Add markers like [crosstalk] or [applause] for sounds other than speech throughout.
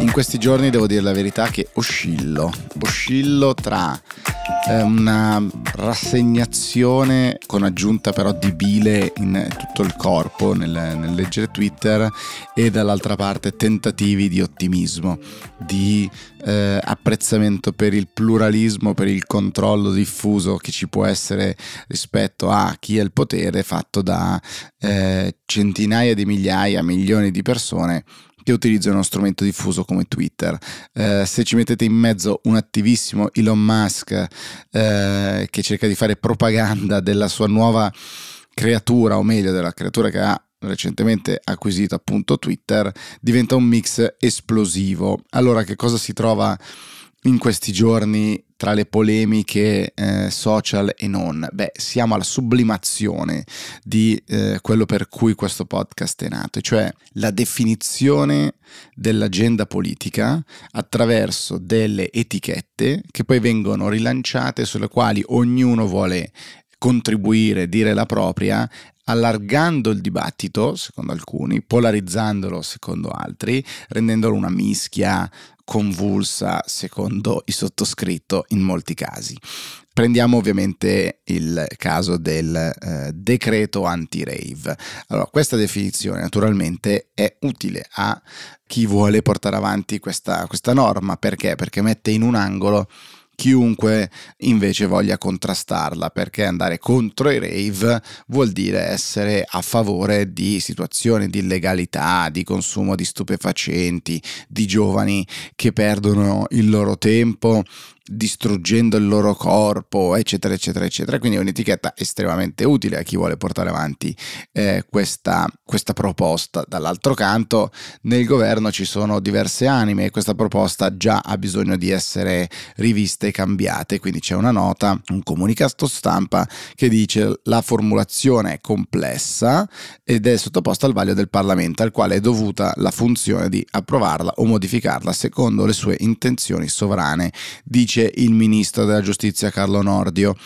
In questi giorni devo dire la verità che oscillo, oscillo tra eh, una rassegnazione con aggiunta però di bile in tutto il corpo nel, nel leggere Twitter e dall'altra parte tentativi di ottimismo, di eh, apprezzamento per il pluralismo, per il controllo diffuso che ci può essere rispetto a chi ha il potere fatto da eh, centinaia di migliaia, milioni di persone che utilizzano uno strumento diffuso come Twitter. Eh, se ci mettete in mezzo un attivissimo Elon Musk eh, che cerca di fare propaganda della sua nuova creatura, o meglio della creatura che ha recentemente acquisito appunto Twitter, diventa un mix esplosivo. Allora che cosa si trova in questi giorni tra le polemiche eh, social e non? Beh, siamo alla sublimazione di eh, quello per cui questo podcast è nato, cioè la definizione dell'agenda politica attraverso delle etichette che poi vengono rilanciate sulle quali ognuno vuole contribuire, dire la propria, allargando il dibattito, secondo alcuni, polarizzandolo, secondo altri, rendendolo una mischia convulsa, secondo il sottoscritto, in molti casi. Prendiamo ovviamente il caso del eh, decreto anti-rave. Allora, questa definizione naturalmente è utile a chi vuole portare avanti questa, questa norma. Perché? Perché mette in un angolo chiunque invece voglia contrastarla, perché andare contro i rave vuol dire essere a favore di situazioni di illegalità, di consumo di stupefacenti, di giovani che perdono il loro tempo distruggendo il loro corpo, eccetera, eccetera, eccetera. Quindi è un'etichetta estremamente utile a chi vuole portare avanti eh, questa, questa proposta. Dall'altro canto, nel governo ci sono diverse anime e questa proposta già ha bisogno di essere riviste e cambiate. Quindi c'è una nota, un comunicato stampa che dice la formulazione è complessa ed è sottoposta al vaglio del Parlamento, al quale è dovuta la funzione di approvarla o modificarla secondo le sue intenzioni sovrane. Dice dice il ministro della giustizia Carlo Nordio.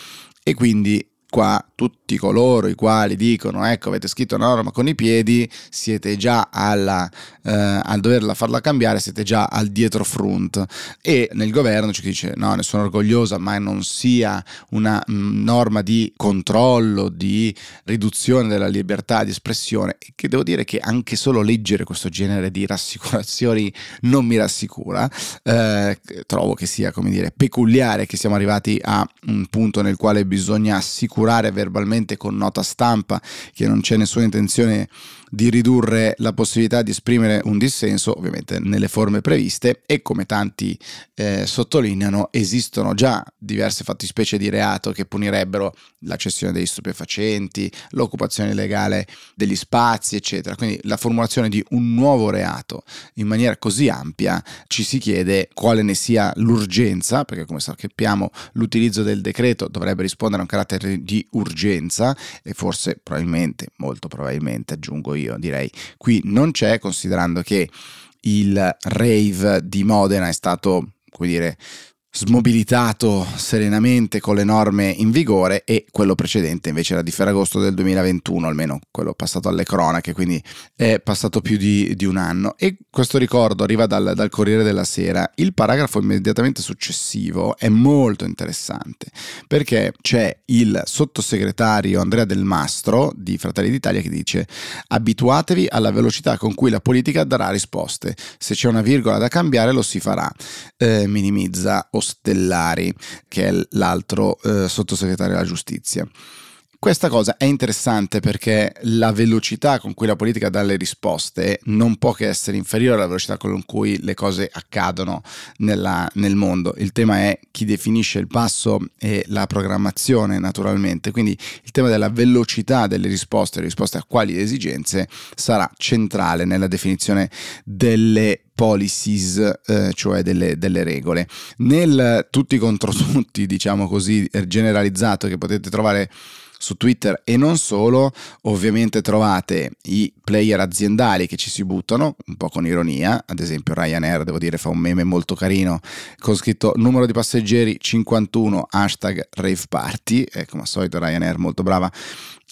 E quindi qua tutti coloro i quali dicono ecco avete scritto una norma con i piedi siete già alla, eh, al doverla farla cambiare siete già al dietro front. E nel governo ci dice no ne sono orgogliosa ma non sia una mh, mm, norma di controllo di riduzione della libertà di espressione. Che devo dire che anche solo leggere questo genere di rassicurazioni non mi rassicura. Eh, trovo che sia come dire peculiare che siamo arrivati a un punto nel quale bisogna assicurare assicurare verbalmente con nota stampa che non c'è nessuna intenzione di ridurre la possibilità di esprimere un dissenso, ovviamente nelle forme previste, e come tanti eh, sottolineano, esistono già diverse fattispecie di reato che punirebbero la cessione degli stupefacenti, l'occupazione illegale degli spazi, eccetera. Quindi la formulazione di un nuovo reato in maniera così ampia ci si chiede quale ne sia l'urgenza, perché come sappiamo l'utilizzo del decreto dovrebbe rispondere a un carattere di urgenza e forse probabilmente, molto probabilmente aggiungo io direi. Qui non c'è, considerando che il rave di Modena è stato, come dire, smobilitato serenamente con le norme in vigore e quello precedente invece era di Ferragosto del 2021, almeno quello passato alle cronache, quindi è passato più di, di un anno. E questo ricordo arriva dal, dal, Corriere della Sera. Il paragrafo immediatamente successivo è molto interessante perché c'è il sottosegretario Andrea Del Mastro di Fratelli d'Italia che dice abituatevi alla velocità con cui la politica darà risposte, se c'è una virgola da cambiare lo si farà, eh, minimizza o Stellari, che è l'altro eh, sottosegretario della giustizia. Questa cosa è interessante perché la velocità con cui la politica dà le risposte non può che essere inferiore alla velocità con cui le cose accadono nella, nel mondo. Il tema è chi definisce il passo e la programmazione naturalmente, quindi il tema della velocità delle risposte, le risposte a quali esigenze sarà centrale nella definizione delle policies, eh, cioè delle, delle, regole. Nel tutti contro tutti, diciamo così, generalizzato che potete trovare su Twitter e non solo, ovviamente trovate i player aziendali che ci si buttano, un po' con ironia, ad esempio Ryanair, devo dire, fa un meme molto carino con scritto numero di passeggeri 51, hashtag rave party, e come al solito Ryanair molto brava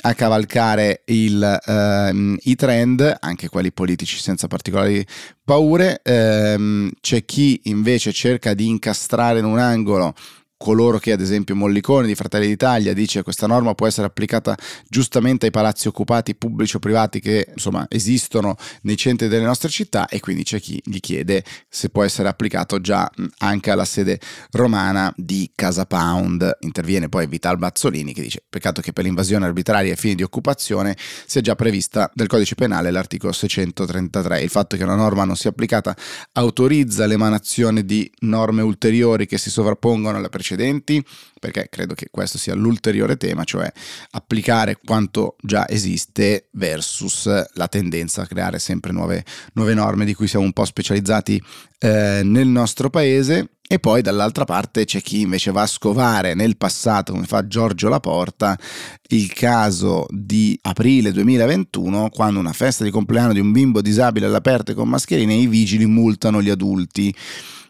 a cavalcare il, ehm, i trend, anche quelli politici senza particolari paure, ehm, c'è chi invece cerca di incastrare in un angolo coloro che ad esempio Mollicone di Fratelli d'Italia dice che questa norma può essere applicata giustamente ai palazzi occupati pubblici o privati che insomma esistono nei centri delle nostre città e quindi c'è chi gli chiede se può essere applicato già anche alla sede romana di Casa Pound. Interviene poi Vital Bazzolini che dice peccato che per l'invasione arbitraria ai fini di occupazione sia già prevista del codice penale l'articolo 633. Il fatto che una norma non sia applicata autorizza l'emanazione di norme ulteriori che si sovrappongono alla precedente precedenti, perché credo che questo sia l'ulteriore tema, cioè applicare quanto già esiste versus la tendenza a creare sempre nuove, nuove norme di cui siamo un po' specializzati eh, nel nostro paese. E poi dall'altra parte c'è chi invece va a scovare nel passato, come fa Giorgio Laporta, il caso di aprile 2021, quando una festa di compleanno di un bimbo disabile all'aperto con mascherine, i vigili multano gli adulti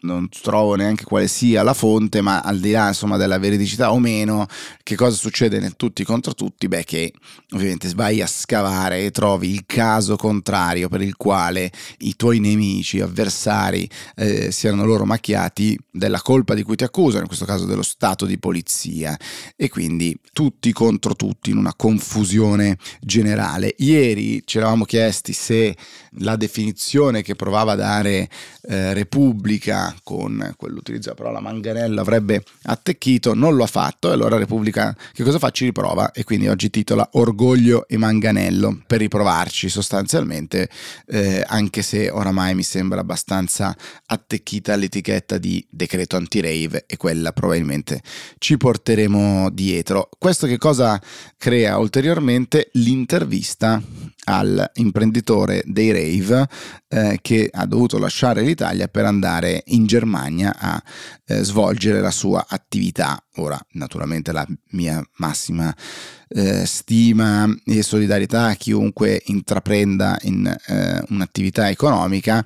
non trovo neanche quale sia la fonte, ma al di là insomma della veridicità o meno, che cosa succede nel tutti contro tutti? Beh, che ovviamente vai a scavare e trovi il caso contrario per il quale i tuoi nemici, avversari, eh, siano loro macchiati della colpa di cui ti accusano, in questo caso dello stato di polizia, e quindi tutti contro tutti in una confusione generale. Ieri ci eravamo chiesti se la definizione che provava a dare eh, Repubblica con quell'utilizzo della parola manganello avrebbe attecchito, non lo ha fatto e allora Repubblica che cosa fa? Ci riprova e quindi oggi titola Orgoglio e manganello per riprovarci sostanzialmente eh, anche se oramai mi sembra abbastanza attecchita l'etichetta di decreto anti-rave e quella probabilmente ci porteremo dietro. Questo che cosa crea ulteriormente? L'intervista all'imprenditore dei rave eh, che ha dovuto lasciare l'Italia per andare in Germania a eh, svolgere la sua attività. Ora, naturalmente la mia massima eh, stima e solidarietà a chiunque intraprenda in eh, un'attività economica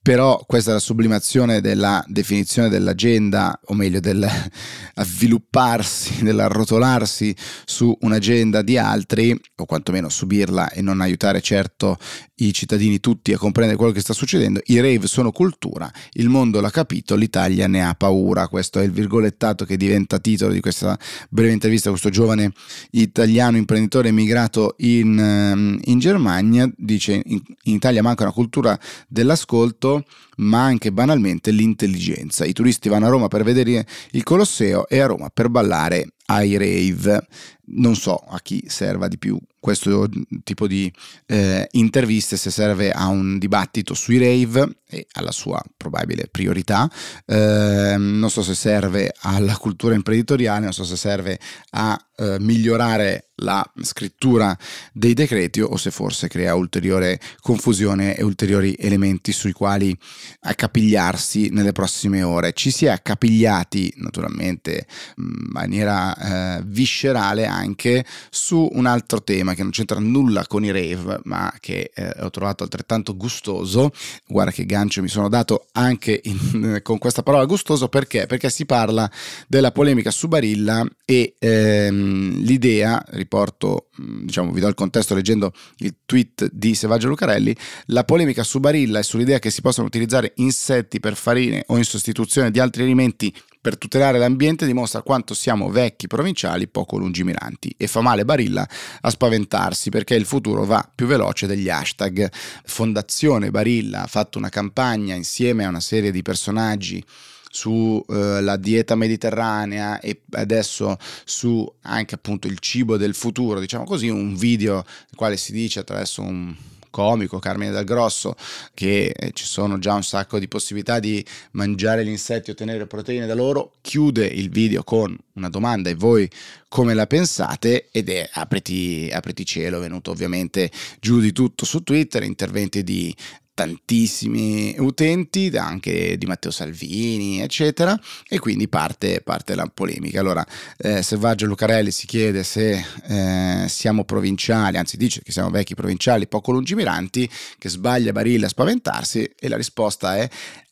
però questa è la sublimazione della definizione dell'agenda, o meglio del [laughs] svilupparsi, dell'arrotolarsi su un'agenda di altri, o quantomeno subirla e non aiutare certo i cittadini tutti a comprendere quello che sta succedendo. I rave sono cultura, il mondo l'ha capito, l'Italia ne ha paura. Questo è il virgolettato che diventa titolo di questa breve intervista a questo giovane italiano imprenditore emigrato in, ehm, in Germania. Dice in, in Italia manca una cultura dell'ascolto, momento ma anche banalmente l'intelligenza. I turisti vanno a Roma per vedere il Colosseo e a Roma per ballare ai rave. Non so a chi serva di più questo tipo di eh, interviste, se serve a un dibattito sui rave e alla sua probabile priorità, eh, non so se serve alla cultura imprenditoriale, non so se serve a eh, migliorare la scrittura dei decreti o se forse crea ulteriore confusione e ulteriori elementi sui quali accapigliarsi nelle prossime ore. Ci si è accapigliati naturalmente in maniera eh, viscerale anche su un altro tema che non c'entra nulla con i rave ma che eh, ho trovato altrettanto gustoso. Guarda che gancio mi sono dato anche in, [laughs] con questa parola gustoso perché? Perché si parla della polemica su Barilla e ehm, l'idea, riporto, mm, diciamo, vi do il contesto leggendo il tweet di Sevaggio Lucarelli, la polemica su Barilla e sull'idea che si possano utilizzare insetti per farine o in sostituzione di altri alimenti per tutelare l'ambiente dimostra quanto siamo vecchi provinciali poco lungimiranti e fa male Barilla a spaventarsi perché il futuro va più veloce degli hashtag. Fondazione Barilla ha fatto una campagna insieme a una serie di personaggi sulla eh, dieta mediterranea e adesso su anche appunto il cibo del futuro, diciamo così, un video nel quale si dice attraverso un comico Carmine Del Grosso che eh, ci sono già un sacco di possibilità di mangiare gli insetti e ottenere proteine da loro, chiude il video con una domanda e voi come la pensate? Ed è apriti, apriti cielo, venuto ovviamente giù di tutto su Twitter, interventi di tantissimi utenti, anche di Matteo Salvini, eccetera, e quindi parte, parte la polemica. Allora, eh, Selvaggio Lucarelli si chiede se eh, siamo provinciali, anzi dice che siamo vecchi provinciali poco lungimiranti, che sbaglia Barilla a spaventarsi, e la risposta è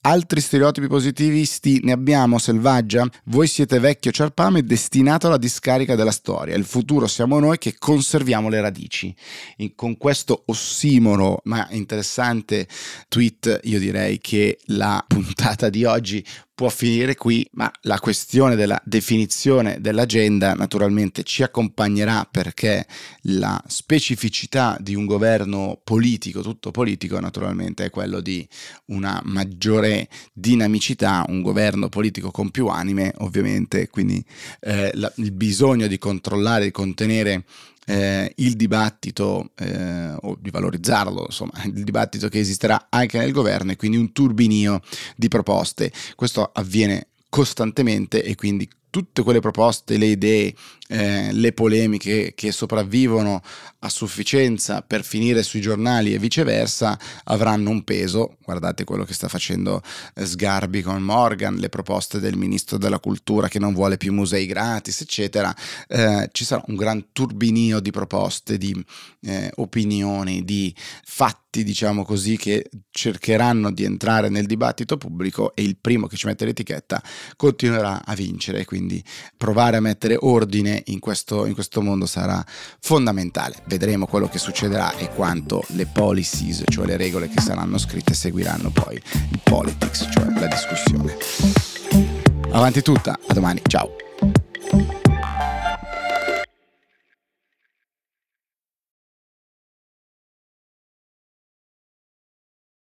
Altri stereotipi positivisti ne abbiamo, Selvaggia? Voi siete vecchio ciarpame destinato alla discarica della storia. Il futuro siamo noi che conserviamo le radici. con questo ossimoro ma interessante tweet io direi che la puntata di oggi può finire qui, ma la questione della definizione dell'agenda naturalmente ci accompagnerà perché la specificità di un governo politico, tutto politico naturalmente, è quello di una maggiore dinamicità, un governo politico con più anime ovviamente, quindi eh, la, il bisogno di controllare, di contenere eh, il dibattito eh, o di valorizzarlo, insomma, [laughs] il dibattito che esisterà anche nel governo e quindi un turbinio di proposte. Questo avviene costantemente e quindi tutte quelle proposte, le idee, eh, le polemiche che sopravvivono a sufficienza per finire sui giornali e viceversa avranno un peso. Guardate quello che sta facendo eh, Sgarbi con Morgan, le proposte del ministro della cultura che non vuole più musei gratis, eccetera. Eh, ci sarà un gran turbinio di proposte, di eh, opinioni, di fatti, diciamo così, che cercheranno di entrare nel dibattito pubblico e il primo che ci mette l'etichetta continuerà a vincere. Quindi provare a mettere ordine in questo, in questo mondo sarà fondamentale. Vedremo quello che succederà e quanto le policies, cioè le regole che saranno scritte, seguiranno poi il politics, cioè la discussione. Avanti tutta, a domani, ciao.